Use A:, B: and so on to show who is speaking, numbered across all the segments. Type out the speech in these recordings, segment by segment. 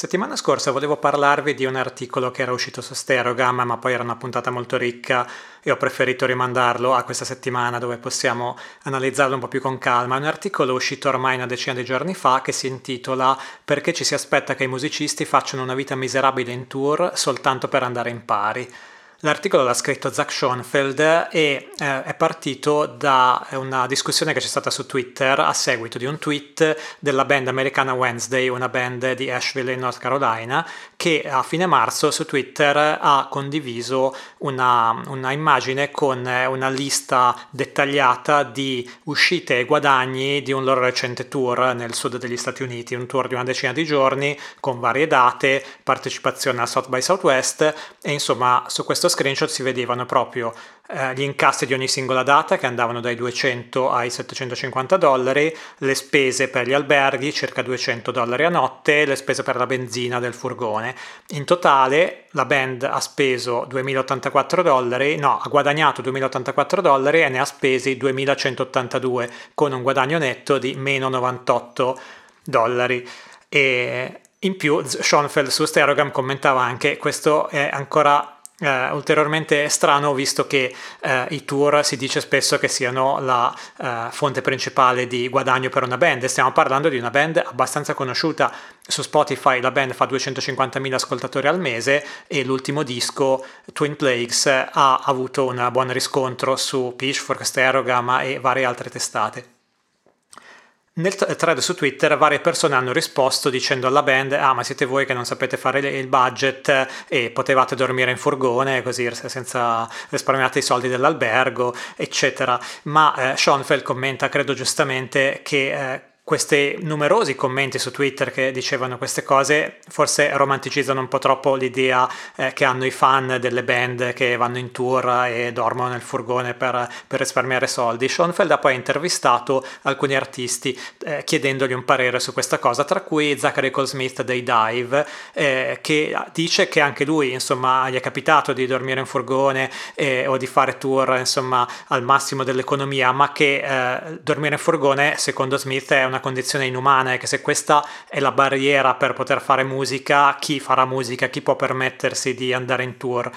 A: Settimana scorsa volevo parlarvi di un articolo che era uscito su Sterogam, ma poi era una puntata molto ricca e ho preferito rimandarlo a questa settimana dove possiamo analizzarlo un po' più con calma. È un articolo uscito ormai una decina di giorni fa che si intitola Perché ci si aspetta che i musicisti facciano una vita miserabile in tour soltanto per andare in pari. L'articolo l'ha scritto Zach Schoenfeld e eh, è partito da una discussione che c'è stata su Twitter a seguito di un tweet della band americana Wednesday, una band di Asheville in North Carolina, che a fine marzo su Twitter ha condiviso una, una immagine con una lista dettagliata di uscite e guadagni di un loro recente tour nel sud degli Stati Uniti, un tour di una decina di giorni con varie date, partecipazione al South by Southwest e insomma su questo screenshot si vedevano proprio eh, gli incassi di ogni singola data che andavano dai 200 ai 750 dollari, le spese per gli alberghi circa 200 dollari a notte, le spese per la benzina del furgone. In totale la band ha speso 2084 dollari, no, ha guadagnato 2084 dollari e ne ha spesi 2182 con un guadagno netto di meno 98 dollari. E in più Schoenfeld su Sterogam commentava anche questo è ancora Uh, ulteriormente strano visto che uh, i tour si dice spesso che siano la uh, fonte principale di guadagno per una band. Stiamo parlando di una band abbastanza conosciuta su Spotify, la band fa 250.000 ascoltatori al mese e l'ultimo disco, Twin Plagues, ha avuto un buon riscontro su Pitchfork, Sterogam e varie altre testate. Nel thread su Twitter varie persone hanno risposto dicendo alla band ah ma siete voi che non sapete fare il budget e potevate dormire in furgone così senza risparmiate i soldi dell'albergo eccetera. Ma eh, Schoenfeld commenta credo giustamente che eh, questi numerosi commenti su Twitter che dicevano queste cose forse romanticizzano un po' troppo l'idea eh, che hanno i fan delle band che vanno in tour e dormono nel furgone per, per risparmiare soldi. Schoenfeld ha poi intervistato alcuni artisti eh, chiedendogli un parere su questa cosa, tra cui Zachary Cole Smith dei Dive, eh, che dice che anche lui insomma gli è capitato di dormire in furgone eh, o di fare tour insomma al massimo dell'economia, ma che eh, dormire in furgone secondo Smith è una condizione inumana e che se questa è la barriera per poter fare musica, chi farà musica, chi può permettersi di andare in tour?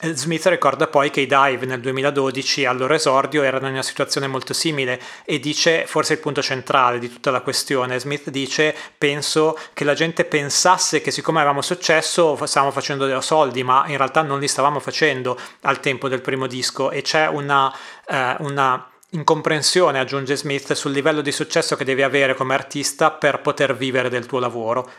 A: Eh, Smith ricorda poi che i Dive nel 2012 al loro esordio erano in una situazione molto simile e dice forse il punto centrale di tutta la questione. Smith dice penso che la gente pensasse che siccome avevamo successo stavamo facendo dei soldi ma in realtà non li stavamo facendo al tempo del primo disco e c'è una, eh, una incomprensione, aggiunge Smith, sul livello di successo che devi avere come artista per poter vivere del tuo lavoro.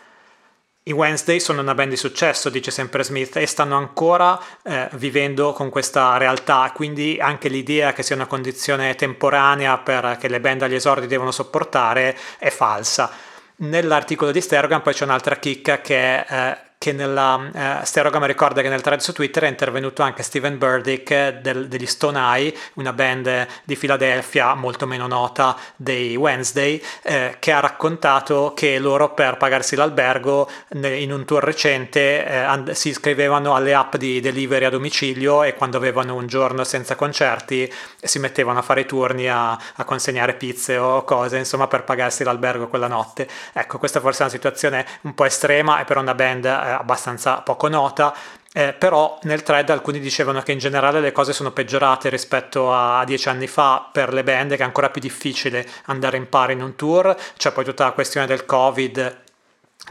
A: I Wednesday sono una band di successo, dice sempre Smith, e stanno ancora eh, vivendo con questa realtà, quindi anche l'idea che sia una condizione temporanea per, che le band agli esordi devono sopportare è falsa. Nell'articolo di Stergan poi c'è un'altra chicca che è eh, che nella eh, Sterogam ricorda che nel thread su Twitter è intervenuto anche Steven Burdick del, degli Stone Eye, una band di Filadelfia molto meno nota dei Wednesday, eh, che ha raccontato che loro per pagarsi l'albergo in un tour recente eh, and- si iscrivevano alle app di delivery a domicilio e quando avevano un giorno senza concerti si mettevano a fare i turni a, a consegnare pizze o cose, insomma per pagarsi l'albergo quella notte. Ecco, questa forse è una situazione un po' estrema e per una band eh, abbastanza poco nota, eh, però nel thread alcuni dicevano che in generale le cose sono peggiorate rispetto a dieci anni fa per le band, che è ancora più difficile andare in pari in un tour, c'è poi tutta la questione del covid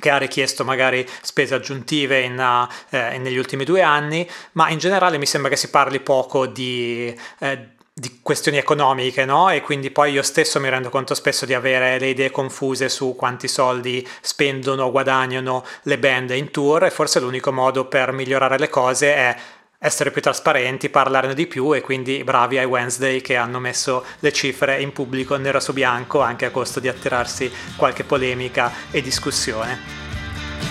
A: che ha richiesto magari spese aggiuntive in, uh, eh, negli ultimi due anni, ma in generale mi sembra che si parli poco di, eh, di questioni economiche, no? E quindi poi io stesso mi rendo conto spesso di avere le idee confuse su quanti soldi spendono o guadagnano le band in tour e forse l'unico modo per migliorare le cose è essere più trasparenti, parlarne di più e quindi bravi ai Wednesday che hanno messo le cifre in pubblico nero su bianco anche a costo di attirarsi qualche polemica e discussione.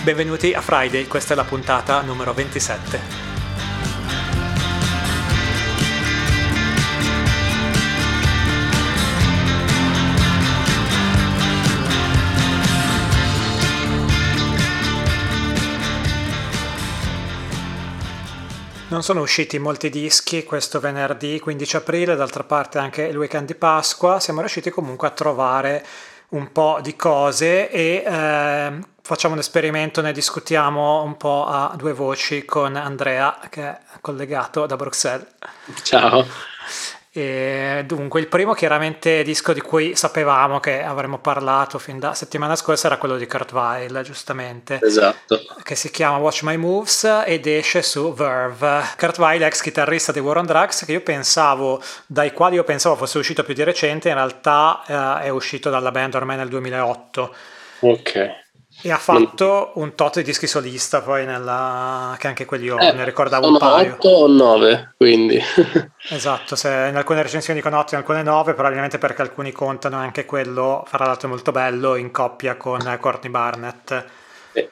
A: Benvenuti a Friday, questa è la puntata numero 27. Sono usciti molti dischi questo venerdì 15 aprile, d'altra parte anche il weekend di Pasqua, siamo riusciti comunque a trovare un po' di cose e eh, facciamo un esperimento, ne discutiamo un po' a due voci con Andrea che è collegato da Bruxelles.
B: Ciao.
A: E dunque, il primo chiaramente disco di cui sapevamo che avremmo parlato fin da settimana scorsa era quello di Kurt Weill, giustamente.
B: Esatto.
A: Che si chiama Watch My Moves ed esce su Verve. Kurt Weill, ex chitarrista di War on Drugs, che io pensavo, dai quali io pensavo fosse uscito più di recente, in realtà eh, è uscito dalla band ormai nel 2008.
B: Ok.
A: E ha fatto non... un tot di dischi solista poi nella... che anche quelli io eh, ne ricordavo un paio.
B: 8 o 9, quindi.
A: esatto, se in alcune recensioni dicono 8 in alcune 9, probabilmente perché alcuni contano anche quello, fra l'altro molto bello, in coppia con Courtney Barnett. Eh.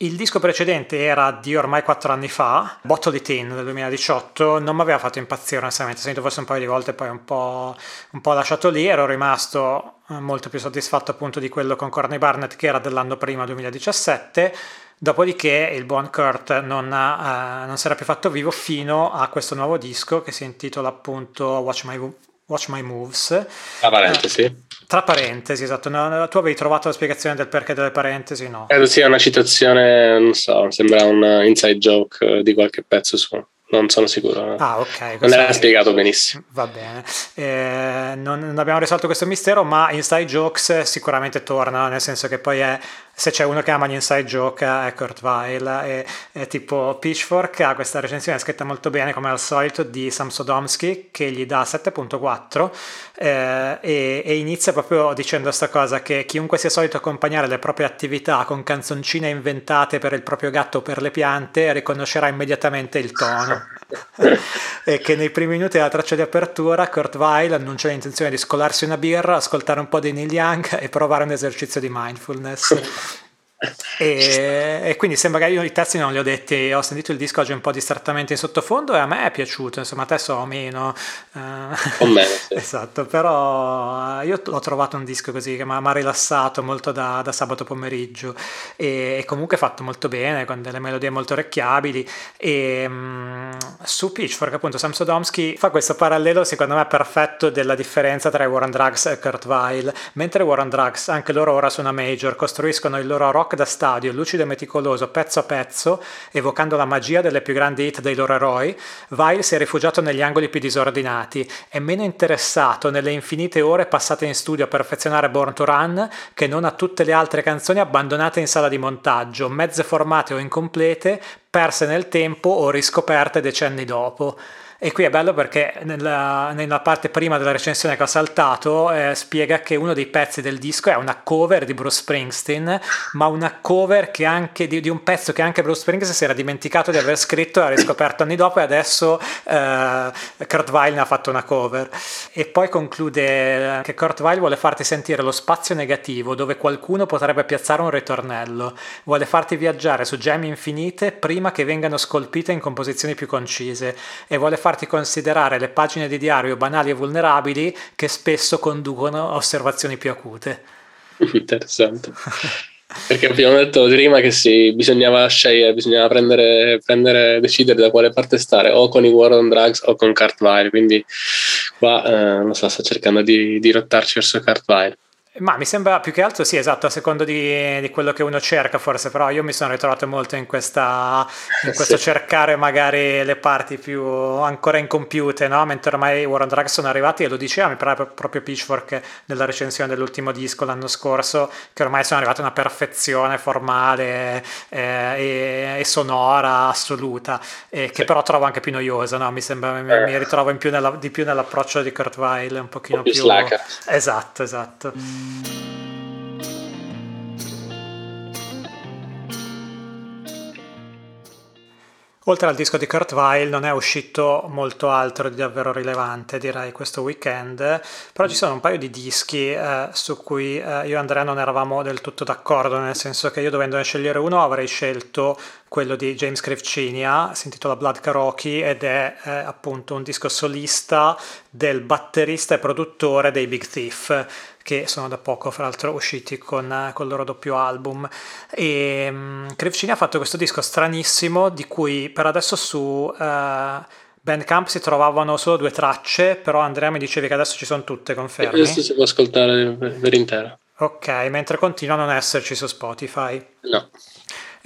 A: Il disco precedente era di ormai 4 anni fa, Bottle It In del 2018, non mi aveva fatto impazzire onestamente, ho sentito forse un paio di volte poi un po', un po' lasciato lì, ero rimasto eh, molto più soddisfatto appunto di quello con Corny Barnett che era dell'anno prima 2017, dopodiché il buon Kurt non, uh, non si era più fatto vivo fino a questo nuovo disco che si intitola appunto Watch My, Watch My Moves.
B: Tra parentesi. Eh,
A: tra parentesi, esatto. No, tu avevi trovato la spiegazione del perché delle parentesi, no?
B: Credo sia una citazione, non so, sembra un inside joke di qualche pezzo suo non sono sicuro.
A: Ah, ok.
B: Non era spiegato benissimo.
A: Va bene. Eh, non, non, abbiamo risolto questo mistero, ma Inside Jokes sicuramente torna, nel senso che poi è se c'è uno che ama gli inside joke è Kurt Weill e, è tipo Pitchfork ha questa recensione scritta molto bene come al solito di Sam Sodomsky che gli dà 7.4 eh, e, e, inizia proprio dicendo questa cosa che chiunque sia solito accompagnare le proprie attività con canzoncine inventate per il proprio gatto o per le piante riconoscerà immediatamente il tono e che nei primi minuti della traccia di apertura Kurt Weill annuncia l'intenzione di scolarsi una birra, ascoltare un po' di Neil Young e provare un esercizio di mindfulness e, e, quindi sembra che io i testi non li ho detti, ho sentito il disco oggi un po' distrattamente in sottofondo e a me è piaciuto, insomma a te so meno.
B: Uh, me, sì.
A: esatto, però io l'ho trovato un disco così che mi ha rilassato molto da, da, sabato pomeriggio e, e, comunque fatto molto bene, con delle melodie molto orecchiabili e um, su Pitchfork appunto Sam Sodomsky fa questo parallelo secondo me perfetto della differenza tra Warren Drugs e Kurt Weill, mentre Warren Drugs anche loro ora sono major, costruiscono il loro rock rock da stadio, lucido e meticoloso, pezzo a pezzo, evocando la magia delle più grandi hit dei loro eroi, Vile si è rifugiato negli angoli più disordinati, è meno interessato nelle infinite ore passate in studio a perfezionare Born to Run che non a tutte le altre canzoni abbandonate in sala di montaggio, mezze formate o incomplete, perse nel tempo o riscoperte decenni dopo. E qui è bello perché nella, nella parte prima della recensione che ho saltato eh, spiega che uno dei pezzi del disco è una cover di Bruce Springsteen, ma una cover che anche di, di un pezzo che anche Bruce Springsteen si era dimenticato di aver scritto e ha riscoperto anni dopo e adesso eh, Kurt Weill ne ha fatto una cover. E poi conclude che Kurt Weill vuole farti sentire lo spazio negativo dove qualcuno potrebbe piazzare un ritornello, vuole farti viaggiare su gemme infinite prima che vengano scolpite in composizioni più concise e vuole farti considerare le pagine di diario banali e vulnerabili che spesso conducono a osservazioni più acute.
B: Interessante. Perché abbiamo detto prima che sì, bisognava scegliere, bisognava prendere, prendere, decidere da quale parte stare, o con i War on Drugs o con Cartwire. Quindi qua eh, non so, sto cercando di, di rottarci verso Cartwire.
A: Ma mi sembra più che altro sì, esatto, a secondo di, di, quello che uno cerca forse, però io mi sono ritrovato molto in, questa, in questo sì. cercare magari le parti più ancora incompiute, no? mentre ormai War on Drugs sono arrivati e lo diceva, mi pare proprio Pitchfork nella recensione dell'ultimo disco l'anno scorso, che ormai sono arrivati a una perfezione formale eh, e, e, sonora assoluta, e che sì. però trovo anche più noiosa, no? mi, sembra, mi, mi eh. ritrovo più nella, di più nell'approccio di Kurt Weill, un pochino un più... più... Esatto, esatto. Oltre al disco di Kurt Weill non è uscito molto altro di davvero rilevante direi questo weekend, però ci sono un paio di dischi eh, su cui eh, io e Andrea non eravamo del tutto d'accordo, nel senso che io dovendone scegliere uno avrei scelto quello di James Krivcinia, si intitola Blood Karaoke ed è eh, appunto un disco solista del batterista e produttore dei Big Thief che sono da poco fra l'altro usciti con, con il loro doppio album e um, Krivcini ha fatto questo disco stranissimo di cui per adesso su uh, Bandcamp si trovavano solo due tracce, però Andrea mi dicevi che adesso ci sono tutte, confermi?
B: Adesso si può ascoltare per intero.
A: Ok, mentre continua a non esserci su Spotify.
B: No.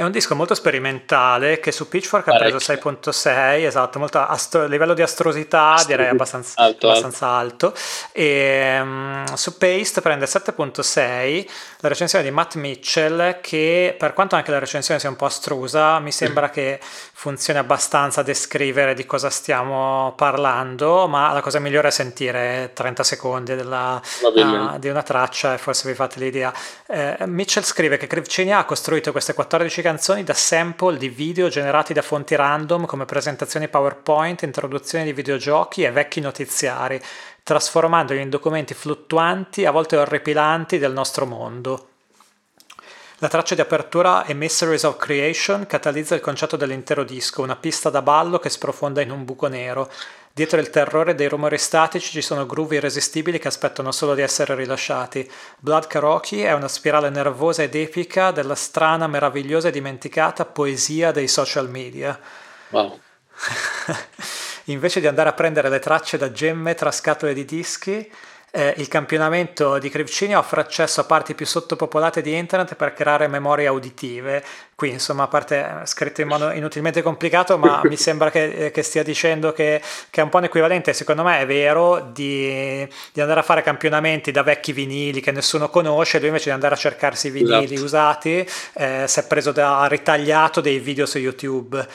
A: È un disco molto sperimentale che su Pitchfork ha preso 6.6, esatto, molto astro- livello di astrosità Astro- direi abbastanza alto. Abbastanza alto. E, um, su Paste prende 7.6, la recensione di Matt Mitchell che per quanto anche la recensione sia un po' astrusa, mi sembra mm. che funzioni abbastanza a descrivere di cosa stiamo parlando, ma la cosa migliore è sentire 30 secondi della, uh, di una traccia e forse vi fate l'idea. Eh, Mitchell scrive che Krivcinia ha costruito queste 14 canzoni canzoni da sample di video generati da fonti random come presentazioni PowerPoint, introduzioni di videogiochi e vecchi notiziari, trasformandoli in documenti fluttuanti, a volte orripilanti, del nostro mondo. La traccia di apertura è Mysteries of Creation catalizza il concetto dell'intero disco, una pista da ballo che sprofonda in un buco nero. Dietro il terrore dei rumori statici ci sono groove irresistibili che aspettano solo di essere rilasciati. Blood Karaoke è una spirale nervosa ed epica della strana, meravigliosa e dimenticata poesia dei social media.
B: Wow.
A: Invece di andare a prendere le tracce da gemme tra scatole di dischi, eh, il campionamento di Cripcini offre accesso a parti più sottopopolate di internet per creare memorie auditive. Qui, insomma, a parte scritto in modo inutilmente complicato, ma mi sembra che, eh, che stia dicendo che, che, è un po' un equivalente, secondo me è vero, di, di, andare a fare campionamenti da vecchi vinili che nessuno conosce, lui invece di andare a cercarsi i vinili esatto. usati, eh, si è preso da ritagliato dei video su YouTube.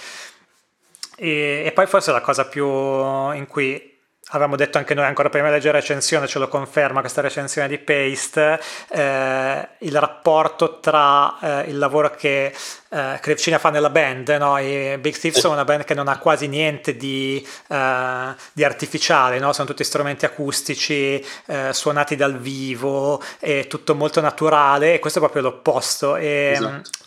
A: E, e poi forse la cosa più in cui avevamo detto anche noi ancora prima di leggere la recensione, ce lo conferma questa recensione di Paste, eh, il rapporto tra eh, il lavoro che eh, Crevcina fa nella band, no? I Big Thieves sono una band che non ha quasi niente di, eh, di artificiale, no? sono tutti strumenti acustici, eh, suonati dal vivo, è tutto molto naturale e questo è proprio l'opposto. E, esatto.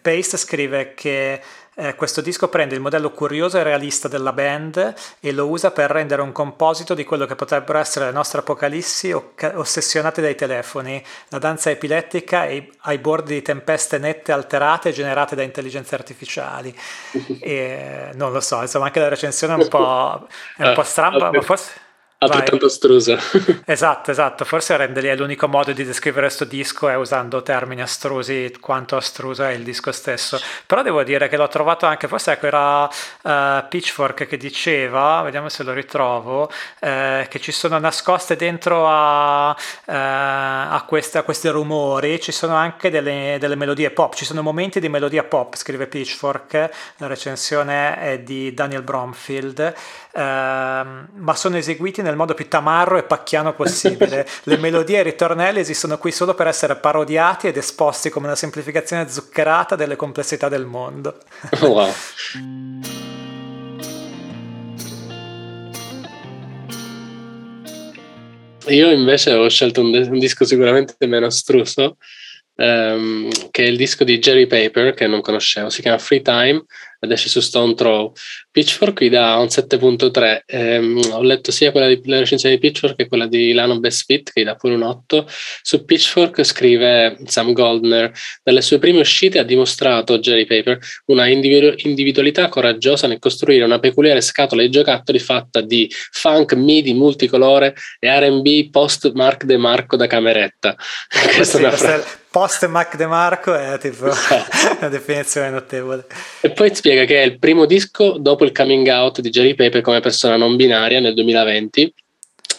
A: Paste scrive che eh, questo disco prende il modello curioso e realista della band e lo usa per rendere un composito di quello che potrebbero essere le nostre apocalissi ossessionate dai telefoni, la danza epilettica ai bordi di tempeste nette alterate generate da intelligenze artificiali. E, non lo so, insomma anche la recensione è un po', è un po stramba, ma forse
B: altrettanto astrusa.
A: esatto, esatto. Forse renderli è l'unico modo di descrivere questo disco è usando termini astrusi quanto astruso è il disco stesso. Però devo dire che l'ho trovato anche, forse ecco era uh, Pitchfork che diceva, vediamo se lo ritrovo, eh, che ci sono nascoste dentro a, eh, a, queste, a, questi rumori, ci sono anche delle, delle, melodie pop, ci sono momenti di melodia pop, scrive Pitchfork, la recensione è di Daniel Bromfield, eh, ma sono eseguiti nel nel modo più tamarro e pacchiano possibile. Le melodie e i ritornelli esistono qui solo per essere parodiati ed esposti come una semplificazione zuccherata delle complessità del mondo.
B: wow. Io invece ho scelto un, un disco sicuramente meno astruso, ehm, che è il disco di Jerry Paper, che non conoscevo, si chiama Free Time ed esce su Stone Throw. Pitchfork gli dà un 7.3. Ehm, ho letto sia quella di, la recensione di Pitchfork che quella di Lano Best Fit, che gli dà pure un 8. Su Pitchfork scrive Sam Goldner: Dalle sue prime uscite ha dimostrato Jerry Paper una individu- individualità coraggiosa nel costruire una peculiare scatola di giocattoli fatta di funk, midi multicolore e RB post Mark De Marco da cameretta.
A: Questa è una frase post Mac DeMarco è tipo una definizione notevole.
B: E poi spiega che è il primo disco dopo il coming out di Jerry Pepe come persona non binaria nel 2020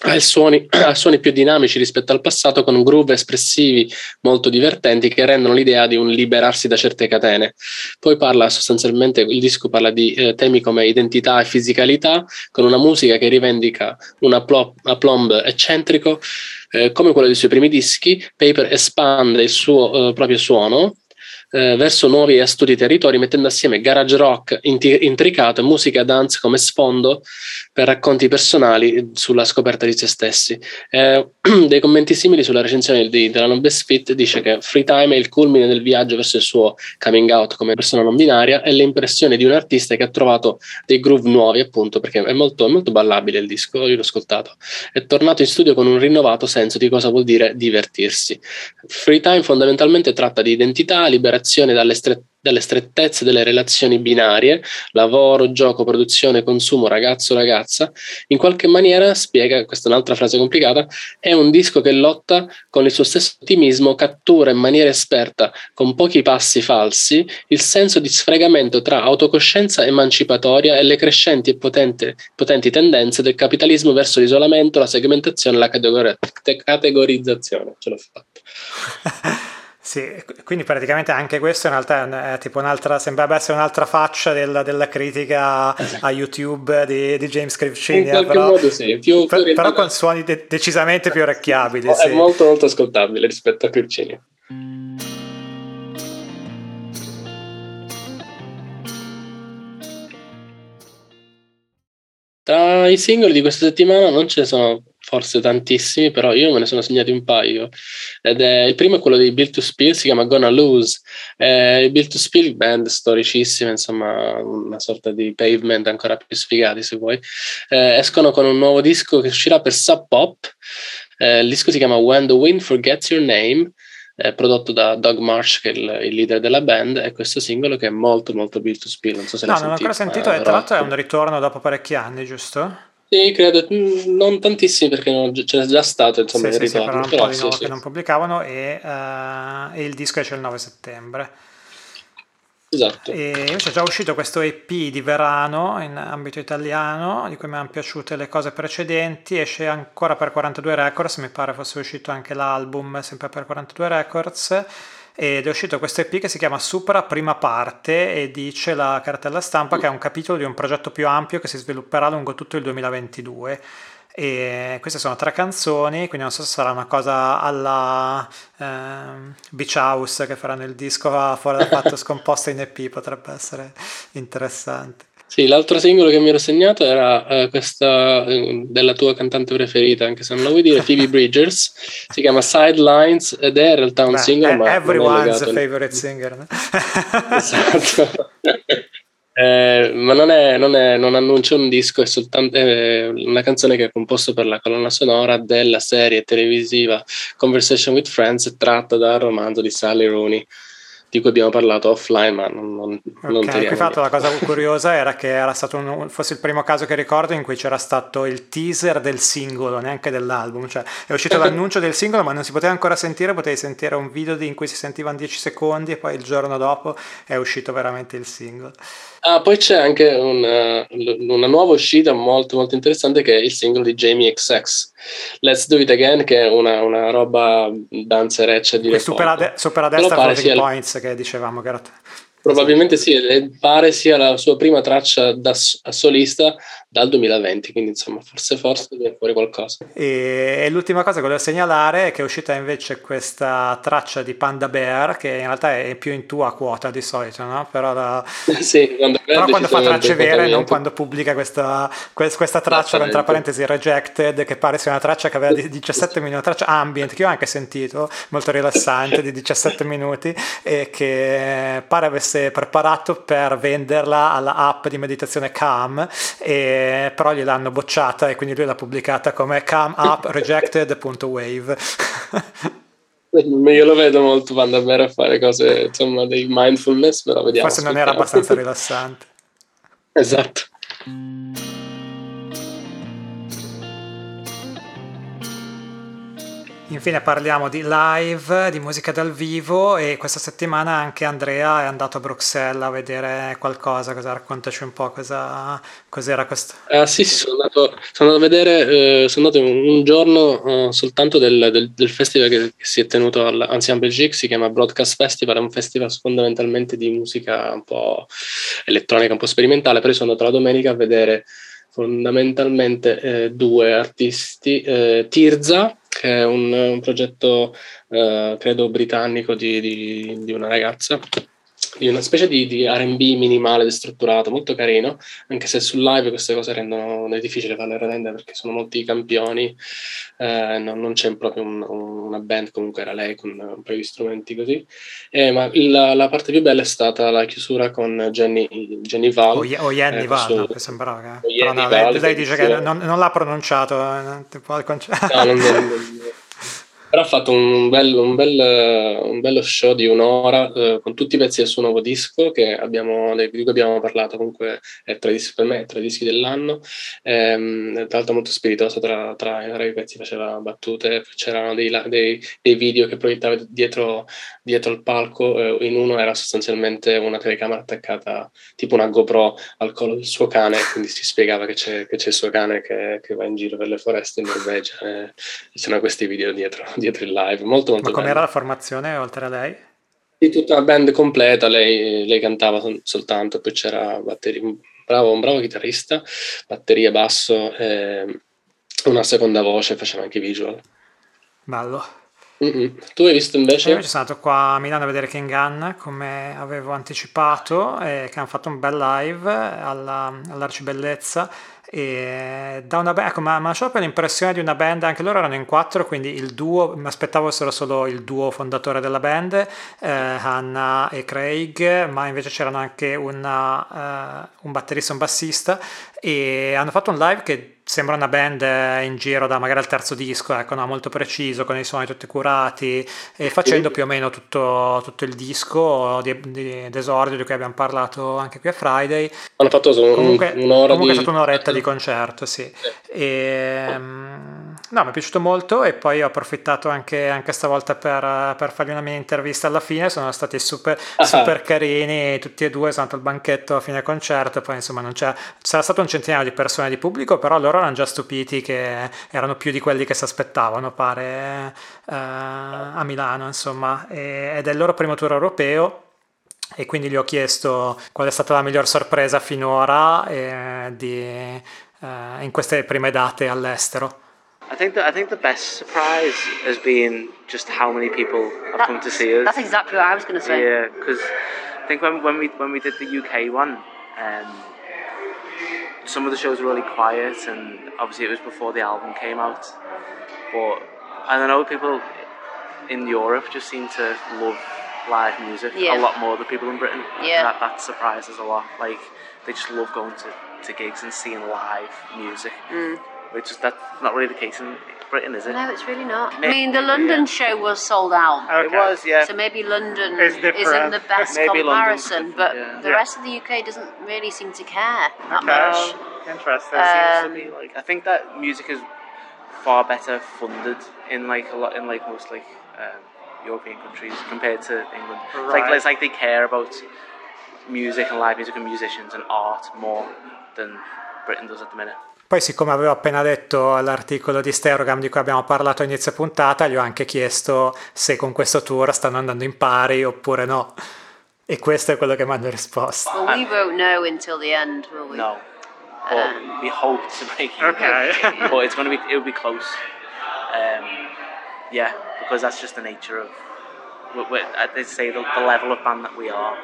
B: ha suoni, suoni, più dinamici rispetto al passato con groove espressivi molto divertenti che rendono l'idea di un liberarsi da certe catene. Poi parla sostanzialmente, il disco parla di eh, temi come identità e fisicalità con una musica che rivendica un aplomb eccentrico eh, come quello dei suoi primi dischi. Paper espande il suo eh, proprio suono eh, verso nuovi e astuti territori, mettendo assieme garage rock intricato e musica dance come sfondo per racconti personali sulla scoperta di se stessi. Eh, dei commenti simili sulla recensione di, della Non Best Fit dice che Free Time è il culmine del viaggio verso il suo coming out come persona non binaria e l'impressione di un artista che ha trovato dei groove nuovi, appunto, perché è molto, molto ballabile il disco, io l'ho ascoltato. È tornato in studio con un rinnovato senso di cosa vuol dire divertirsi. Free Time fondamentalmente tratta di identità, liberazione liberazione dalle, stre- dalle strettezze delle relazioni binarie, lavoro, gioco, produzione, consumo, ragazzo, ragazza, in qualche maniera spiega, questa è un'altra frase complicata, è un disco che lotta con il suo stesso ottimismo, cattura in maniera esperta, con pochi passi falsi, il senso di sfregamento tra autocoscienza emancipatoria e le crescenti e potente, potenti tendenze del capitalismo verso l'isolamento, la segmentazione e la categorizzazione. Ce l'ho fatta.
A: Sì, quindi praticamente anche questo in realtà è, tipo un'altra, sembrerebbe essere un'altra faccia della, della critica a YouTube di, di James Crivcini.
B: In però, modo sì, più,
A: per, più però con suoni de- decisamente più orecchiabili. È
B: sì. molto molto ascoltabile rispetto a Crivcini. Tra i singoli di questa settimana non ce ne sono forse tantissimi, però io me ne sono segnati un paio. Ed è, il primo è quello di Bill to Spill, si chiama Gonna Lose. Eh, Bill to Spill, band storicissima, insomma, una sorta di pavement ancora più sfigati se vuoi. Eh, escono con un nuovo disco che uscirà per Sub Pop. Eh, il disco si chiama When the Wind Forgets Your Name. Eh, prodotto da Doug Marsh, che è il, il, leader della band, e questo singolo che è molto molto Bill to Spill. Non so se
A: no,
B: non
A: l'ho ancora sentito, e tra l'altro è un ritorno dopo parecchi anni, giusto?
B: Sì, credo, mm, non tantissimi perché non, c'è già stato insomma
A: sì,
B: il
A: sì,
B: ritorno.
A: Sì, però di nuovo sì, che non pubblicavano e, uh, e, il disco esce il 9 settembre.
B: Esatto.
A: E invece è già uscito questo EP di Verano in ambito italiano, di cui mi hanno piaciute le cose precedenti, esce ancora per 42 Records, mi pare fosse uscito anche l'album sempre per 42 Records ed è uscito questo EP che si chiama Supra Prima Parte e dice la cartella stampa che è un capitolo di un progetto più ampio che si svilupperà lungo tutto il 2022 e queste sono tre canzoni quindi non so se sarà una cosa alla eh, Beach House che faranno il disco fuori da fatto scomposto in EP potrebbe essere interessante
B: sì, l'altro singolo che mi ero segnato era uh, questa uh, della tua cantante preferita, anche se non la vuoi dire, Phoebe Bridgers. Si chiama Sidelines ed è in realtà un Beh, singolo. Ma
A: everyone's a favorite singer. No?
B: esatto. eh, ma non, è, non, è, non annuncia un disco, è soltanto è una canzone che è composta per la colonna sonora della serie televisiva Conversation with Friends, tratta dal romanzo di Sally Rooney di cui abbiamo parlato offline, ma non, non, okay, non
A: fatto la cosa curiosa era che era stato un, forse il primo caso che ricordo in cui c'era stato il teaser del singolo, neanche dell'album, cioè è uscito l'annuncio del singolo ma non si poteva ancora sentire, potevi sentire un video in cui si sentivano 10 secondi e poi il giorno dopo è uscito veramente il singolo.
B: Ah, poi c'è anche una, una, nuova uscita molto molto interessante che è il singolo di Jamie XX, Let's Do It Again, che è una, una roba danzereccia di
A: supera, de- supera a destra Floating Points che dicevamo che era
B: Probabilmente sì, pare sia la sua prima traccia da solista dal 2020, quindi insomma forse forse viene fuori qualcosa.
A: E, l'ultima cosa che volevo segnalare è che è uscita invece questa traccia di Panda Bear, che in realtà è più in tua quota di solito, no? Però, la...
B: sì, quando,
A: Però quando fa tracce vere, non quando pubblica questa, questa traccia, tra parentesi, Rejected, che pare sia una traccia che aveva 17 minuti, una traccia ambient, che io ho anche sentito, molto rilassante, di 17 minuti, e che pare avesse avesse preparato per venderla alla app di meditazione Calm, e, però gliel'hanno bocciata e quindi lui l'ha pubblicata come Calm App Rejected.wave.
B: Io lo vedo molto quando a fare cose, insomma, dei mindfulness, però vediamo.
A: Forse non era abbastanza rilassante.
B: esatto.
A: Infine parliamo di live, di musica dal vivo e questa settimana anche Andrea è andato a Bruxelles a vedere qualcosa, cosa, raccontaci un po' cosa, cos'era questo.
B: Ah sì, sì sono, andato, sono andato a vedere, eh, sono andato un giorno eh, soltanto del, del, del, festival che, si è tenuto all'Ancien Belgique, si chiama Broadcast Festival, è un festival fondamentalmente di musica un po' elettronica, un po' sperimentale, però sono andato la domenica a vedere fondamentalmente eh, due artisti, eh, Tirza che è un, un progetto, eh, credo, britannico di, di, di, una ragazza, di una specie di, di RB minimale, destrutturato, molto carino, anche se sul live queste cose rendono è difficile farle rendere perché sono molti campioni, eh, non, non, c'è proprio un, una band, comunque era lei con un paio di strumenti così. Eh, ma la, la, parte più bella è stata la chiusura con Jenny, Jenny Val.
A: O, o Jenny eh, Val, no, che sembrava che... Però no, lei, lei dice che non, non l'ha pronunciato, eh,
B: no, non, non, Però ha fatto un, bel, un, bel, un bello show di un'ora eh, con tutti i pezzi del suo nuovo disco abbiamo, di cui abbiamo parlato, comunque è tra dischi, per me è tra i dischi dell'anno, ehm, tra l'altro molto spiritoso, tra, tra, tra, i pezzi faceva battute, c'erano dei, dei, dei video che proiettava dietro, dietro il palco, eh, in uno era sostanzialmente una telecamera attaccata tipo una GoPro al collo del suo cane, quindi si spiegava che c'è, che c'è il suo cane che, che, va in giro per le foreste in Norvegia, eh, c'erano questi video dietro dietro il live. Molto, molto
A: Ma com'era la formazione oltre a lei?
B: Di tutta la band completa, lei, lei cantava soltanto, poi c'era batteria, un, bravo, un bravo chitarrista, batteria, basso, eh, una seconda voce, faceva anche visual.
A: Bello.
B: Mm-mm. Tu hai visto invece?
A: Io sono stato qua a Milano a vedere King Gunn come avevo anticipato e che hanno fatto un bel live alla, all'Arcibellezza e da una ecco, ma, ma ho l'impressione di una band, anche loro erano in quattro, quindi il duo, mi aspettavo fossero solo il duo fondatore della band, eh, Hannah e Craig, ma invece c'erano anche una, uh, un batterista e un bassista e hanno fatto un live che sembra una band in giro da magari al terzo disco, ecco, no? molto preciso, con i suoni tutti curati e facendo più o meno tutto, tutto il disco di, di, d'esordio di cui abbiamo parlato anche qui a Friday.
B: Hanno fatto un,
A: comunque,
B: un'ora
A: comunque
B: di...
A: è stata un'oretta di concerto, sì. E, um, no, mi è piaciuto molto e poi ho approfittato anche, anche stavolta per, per, fargli una mia intervista alla fine, sono stati super, ah. super carini, tutti e due sono andati al banchetto a fine concerto, poi insomma non c'è, c'era stato un centinaio di persone di pubblico, però loro erano già stupiti che erano più di quelli che si aspettavano, pare, eh, a Milano, insomma, e, ed è il loro primo tour europeo e quindi gli ho chiesto qual è stata la miglior sorpresa finora eh, di, eh, in queste prime date all'estero.
C: I think that I think the best surprise has been just how many people have come to see us.
D: That's exactly what I was going to say.
C: Yeah, because I think when, when we when we did the UK one, um, some of the shows were really quiet, and obviously it was before the album came out. But I don't know, people in Europe just seem to love live music
D: Yeah.
C: a lot more than people in Britain.
D: Yeah.
C: that, that surprises a lot. Like they just love going to, to gigs and seeing live music,
D: Mm.
C: Which is that's not really the case in Britain, is it?
D: No, it's really not. I mean, the London
C: yeah.
D: show was sold out.
C: It was, yeah.
D: So maybe London isn't the best
C: Maybe London's
D: comparison, but
C: yeah.
D: the
A: Yeah.
D: rest of the UK doesn't really seem to care that
A: Okay.
D: much.
A: Interesting.
C: Seems to be like I think that music is far better funded in like a lot in like most like um, European countries compared to England. It's like it's like they care about music and live music and musicians and art more than Britain does at the minute.
A: Poi, siccome avevo appena detto all'articolo di Sterogam di cui abbiamo parlato a inizio puntata, gli ho anche chiesto se con questo tour stanno andando in pari oppure no. E questo è quello che mi hanno risposto.
D: Well, we won't know until the end, will we?
C: No, but
D: Um,
C: we hope to break even.
A: Okay.
C: but it's going to be it'll be close. Um, yeah, because that's just the nature of. We're, we're, they say the, the level of band that we are.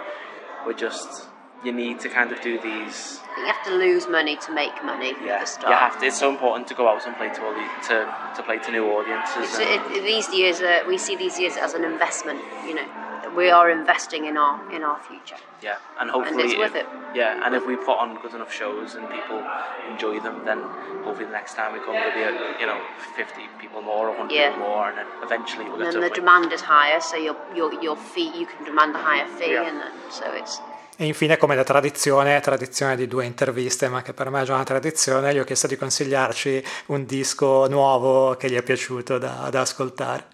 C: We're just you need to kind of do these.
D: You have to lose money to make money
C: Yeah, you have to. It's so important to go out and play to all the, to to play to new audiences. And-
D: it, these years, uh, we see these years as an investment. You know, we are investing in our in our future.
C: Yeah, and hopefully,
D: it's worth
C: if-
D: it.
C: Yeah, and if we put on good enough shows and people enjoy them, then hopefully the next time we come there'll be a, you know fifty people more or hundred
D: Yeah.
C: more, and then eventually we'll
D: And
C: get to
D: the demand is higher, so your your your fee you can demand a higher fee,
C: Yeah.
D: and then, so it's
A: E infine, come da tradizione, tradizione di due interviste, ma che per me è già una tradizione, gli ho chiesto di consigliarci un disco nuovo che gli è piaciuto da, da ascoltare.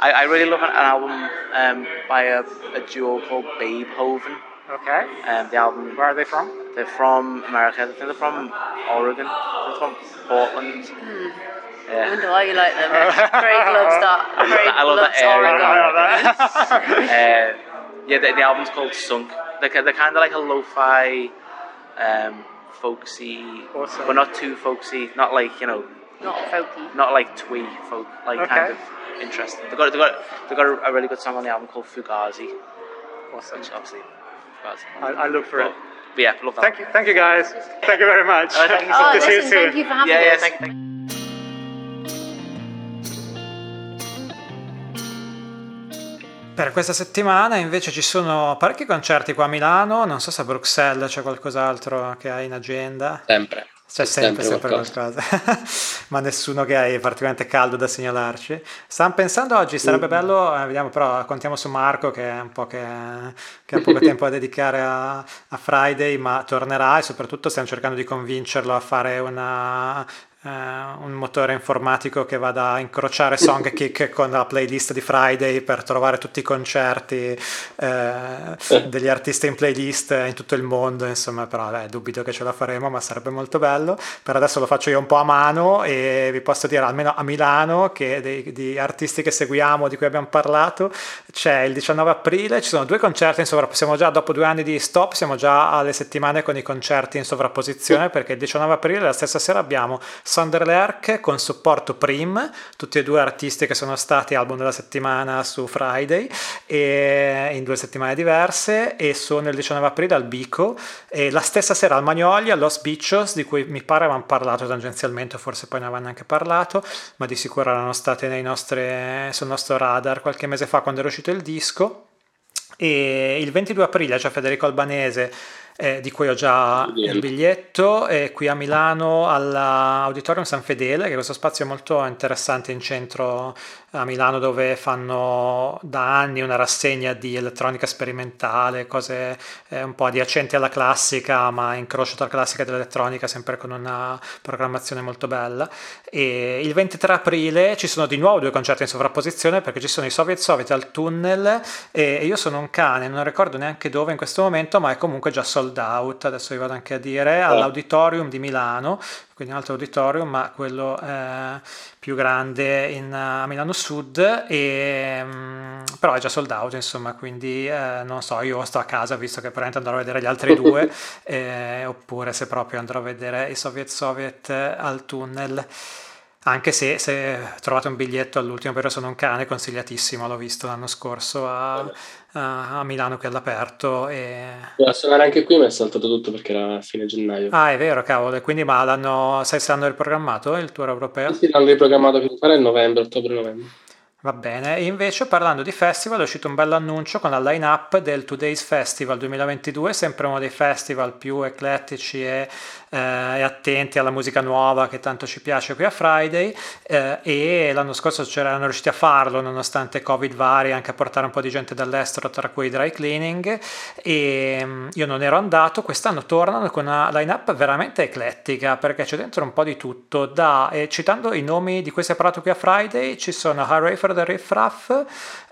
C: I, I really love an, an album um, by a, a duo called Babe Hoven.
A: Ok.
C: Um, the album
A: Where are they from?
C: they're from America. I think they're from Oregon. They're from Portland.
D: I
C: Yeah.
D: wonder why you like them. Craig loves that. Craig
C: I love
D: loves
C: that area.
D: Oregon.
C: uh, yeah, the, the album's called Sunk. They're, they're kind of like a lo-fi, um, folksy,
A: Awesome.
C: but not too folksy. Not like you know,
D: Not folky.
C: not like twee folk. Like kind of interesting. They got they got they got a, a really good song on the album called Fugazi,
A: Awesome.
C: which obviously, Fugazi.
A: I, I look for
C: But, but yeah, love that.
A: Thank you, thank you guys. Thank you very much.
C: Oh, thank you so
D: Oh,
C: much.
A: See you
D: listen,
A: soon.
D: thank you for having
C: Yeah, yeah,
D: us.
C: thank, thank
A: Per questa settimana invece ci sono parecchi concerti qua a Milano, non so se a Bruxelles c'è qualcos'altro che hai in agenda.
B: Sempre.
A: C'è sempre, sempre, qualcosa. qualcosa. Ma nessuno che è particolarmente caldo da segnalarci. Stavamo pensando oggi, sarebbe mm. bello, eh, vediamo però, contiamo su Marco che è un po' che, che ha poco tempo da dedicare a, a Friday, ma tornerà e soprattutto stiamo cercando di convincerlo a fare una Uh, un motore informatico che vada a incrociare Songkick con la playlist di Friday per trovare tutti i concerti uh, degli artisti in playlist in tutto il mondo, insomma, però beh, dubito che ce la faremo, ma sarebbe molto bello. Per adesso lo faccio io un po' a mano e vi posso dire almeno a Milano che dei, di artisti che seguiamo, di cui abbiamo parlato, c'è il 19 aprile, ci sono due concerti in sovrapposizione, siamo già dopo due anni di stop, siamo già alle settimane con i concerti in sovrapposizione perché il 19 aprile la stessa sera abbiamo Sonderlerk con supporto Prim, tutti e due artisti che sono stati album della settimana su Friday in due settimane diverse e sono il 19 aprile al Bico e la stessa sera al Magnoli a Los Bichos di cui mi pare avevamo parlato tangenzialmente, forse poi ne avevano anche parlato, ma di sicuro erano state nostre, sul nostro radar qualche mese fa quando era uscito il disco. E il 22 aprile c'è Federico Albanese eh, di cui ho già il biglietto, e qui a Milano all'Auditorium San Fedele, che è questo spazio molto interessante in centro a Milano dove fanno da anni una rassegna di elettronica sperimentale, cose eh, un po' adiacenti alla classica, ma incrocio tra classica e dell'elettronica, sempre con una programmazione molto bella. E il 23 aprile ci sono di nuovo due concerti in sovrapposizione perché ci sono i Soviet Soviet al tunnel e io sono un cane, non ricordo neanche dove in questo momento, ma è comunque già sold out, adesso vi vado anche a dire, all'Auditorium di Milano, quindi un altro auditorium, ma quello eh, più grande in, a Milano Sud, e, um, però è già sold out, insomma, quindi eh, non so, io sto a casa visto che probabilmente andrò a vedere gli altri due, eh, oppure se proprio andrò a vedere i Soviet Soviet al tunnel. Anche se, se trovate un biglietto all'ultimo periodo sono un cane, consigliatissimo, l'ho visto l'anno scorso a, a Milano che è all'aperto. E...
B: Doveva suonare anche qui, ma è saltato tutto perché era a fine gennaio.
A: Ah, è vero, cavolo. Quindi, ma l'hanno, sai se l'hanno riprogrammato il tour europeo?
B: Sì, l'hanno riprogrammato per fare novembre, ottobre-novembre.
A: Va bene, e invece parlando di festival è uscito un bello annuncio con la line-up del Today's Festival 2022, sempre uno dei festival più eclettici e, e attenti alla musica nuova che tanto ci piace qui a Friday eh, e l'anno scorso c'erano riusciti a farlo nonostante Covid vari, anche a portare un po' di gente dall'estero tra cui dry cleaning e mm, io non ero andato, quest'anno tornano con una line-up veramente eclettica perché c'è dentro un po' di tutto, da, e citando i nomi di cui si è parlato qui a Friday ci sono Harry for del Riff Raff,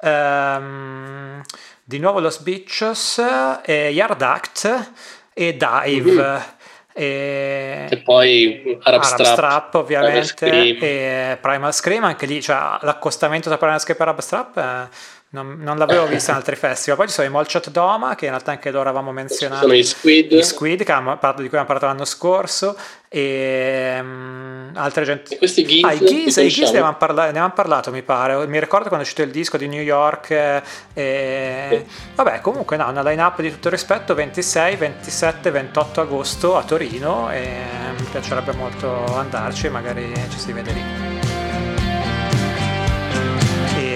A: ehm, di nuovo Los Bichos, eh, Yard Act e Dive. Mm-hmm.
B: E, e, poi Arab, Arab Strap,
A: Strap ovviamente Primal e Primal Scream anche lì cioè, l'accostamento tra Primal Scream e Arab Strap è non, non l'avevo vista in altri festival. Poi ci sono i Molchat Doma, che in realtà anche loro avevamo menzionato.
B: Sono i Squid.
A: I Squid, di cui abbiamo parlato l'anno scorso. E um, altre gente.
B: E questi Giz.
A: Ah, i Giz, i Giz ne, avevamo parla- ne avevamo parlato, mi pare. Mi ricordo quando è uscito il disco di New York. E... Sì. Vabbè, comunque, no, una line-up di tutto rispetto: 26, 27, 28 agosto a Torino. E mi piacerebbe molto andarci, magari ci si vede lì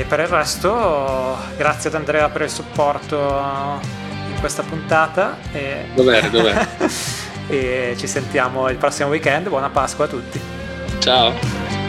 A: per il resto, grazie ad Andrea per il supporto in questa puntata.
B: E... Dov'è? Dov'è?
A: e ci sentiamo il prossimo weekend. Buona Pasqua a tutti.
B: Ciao.